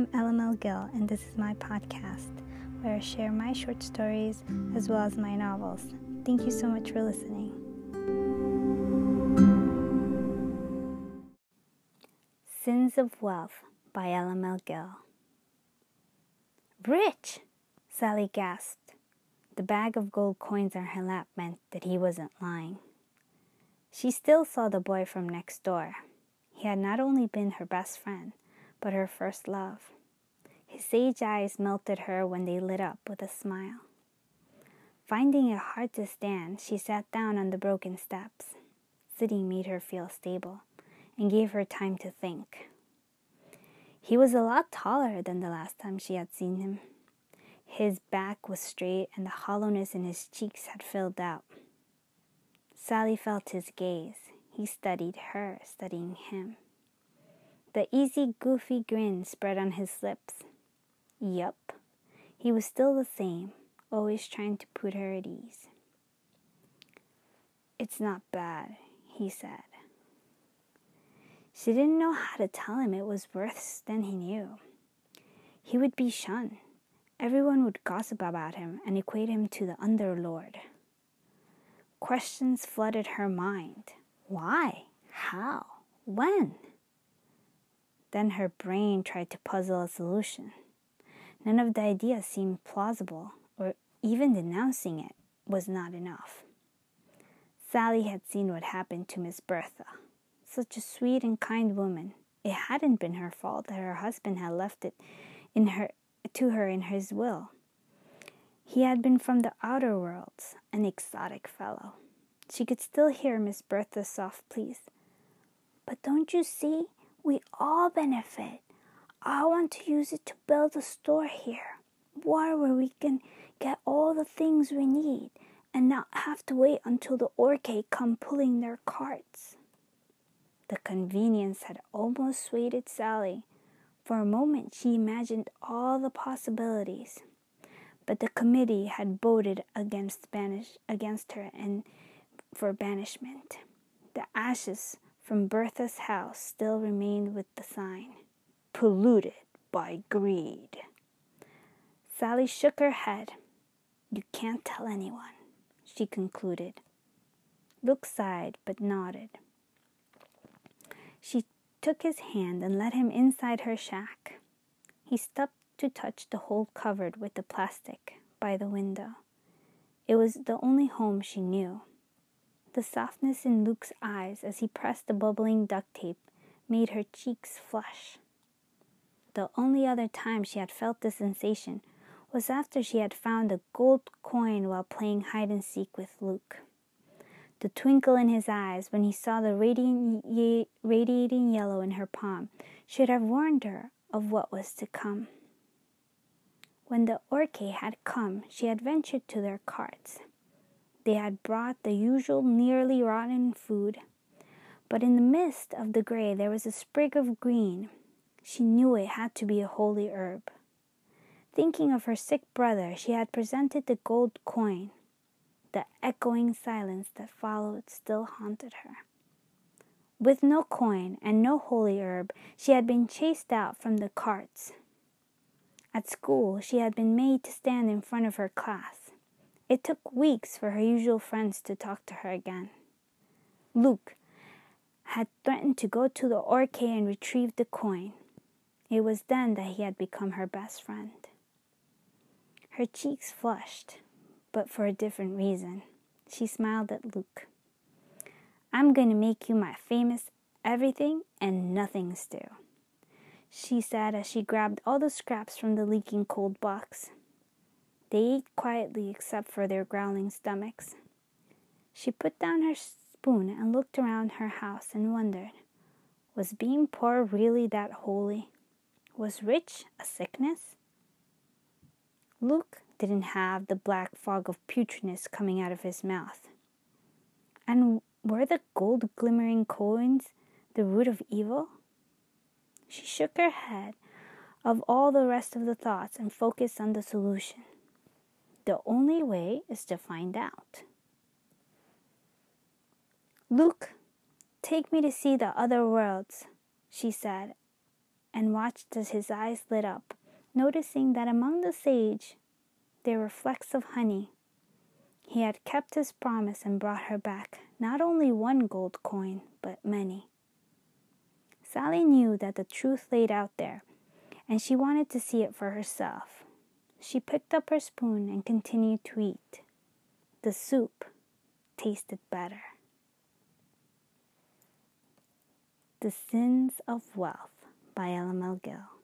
I'm LML Gill, and this is my podcast where I share my short stories as well as my novels. Thank you so much for listening. Sins of Wealth by LML Gill. Rich! Sally gasped. The bag of gold coins on her lap meant that he wasn't lying. She still saw the boy from next door. He had not only been her best friend, but her first love. His sage eyes melted her when they lit up with a smile. Finding it hard to stand, she sat down on the broken steps. Sitting made her feel stable and gave her time to think. He was a lot taller than the last time she had seen him. His back was straight and the hollowness in his cheeks had filled out. Sally felt his gaze. He studied her, studying him. The easy, goofy grin spread on his lips. Yup, he was still the same, always trying to put her at ease. It's not bad, he said. She didn't know how to tell him it was worse than he knew. He would be shunned. Everyone would gossip about him and equate him to the underlord. Questions flooded her mind. Why? How? When? Then her brain tried to puzzle a solution. None of the ideas seemed plausible, or even denouncing it was not enough. Sally had seen what happened to Miss Bertha. Such a sweet and kind woman. It hadn't been her fault that her husband had left it in her to her in his will. He had been from the outer worlds, an exotic fellow. She could still hear Miss Bertha's soft pleas. But don't you see? We all benefit. I want to use it to build a store here, one where we can get all the things we need and not have to wait until the Orcade come pulling their carts. The convenience had almost swayed Sally. For a moment she imagined all the possibilities. But the committee had voted against banish against her and for banishment. The ashes from Bertha's house still remained with the sign, polluted by greed. Sally shook her head. You can't tell anyone, she concluded. Luke sighed but nodded. She took his hand and led him inside her shack. He stopped to touch the hole covered with the plastic by the window. It was the only home she knew. The softness in Luke's eyes as he pressed the bubbling duct tape made her cheeks flush. The only other time she had felt this sensation was after she had found a gold coin while playing hide and seek with Luke the twinkle in his eyes when he saw the radiating, radiating yellow in her palm should have warned her of what was to come. When the Orcade had come, she had ventured to their carts. They had brought the usual nearly rotten food, but in the midst of the gray there was a sprig of green. She knew it had to be a holy herb. Thinking of her sick brother, she had presented the gold coin. The echoing silence that followed still haunted her. With no coin and no holy herb, she had been chased out from the carts. At school, she had been made to stand in front of her class. It took weeks for her usual friends to talk to her again. Luke had threatened to go to the Orcade and retrieve the coin. It was then that he had become her best friend. Her cheeks flushed but for a different reason. She smiled at Luke. I'm going to make you my famous everything and nothing stew, she said as she grabbed all the scraps from the leaking cold box. They ate quietly except for their growling stomachs. She put down her spoon and looked around her house and wondered was being poor really that holy? Was rich a sickness? Luke didn't have the black fog of putridness coming out of his mouth. And were the gold glimmering coins the root of evil? She shook her head of all the rest of the thoughts and focused on the solution. The only way is to find out. Luke, take me to see the other worlds, she said and watched as his eyes lit up, noticing that among the sage there were flecks of honey. He had kept his promise and brought her back not only one gold coin, but many. Sally knew that the truth laid out there, and she wanted to see it for herself. She picked up her spoon and continued to eat. The soup tasted better. The Sins of Wealth by Ella Gill.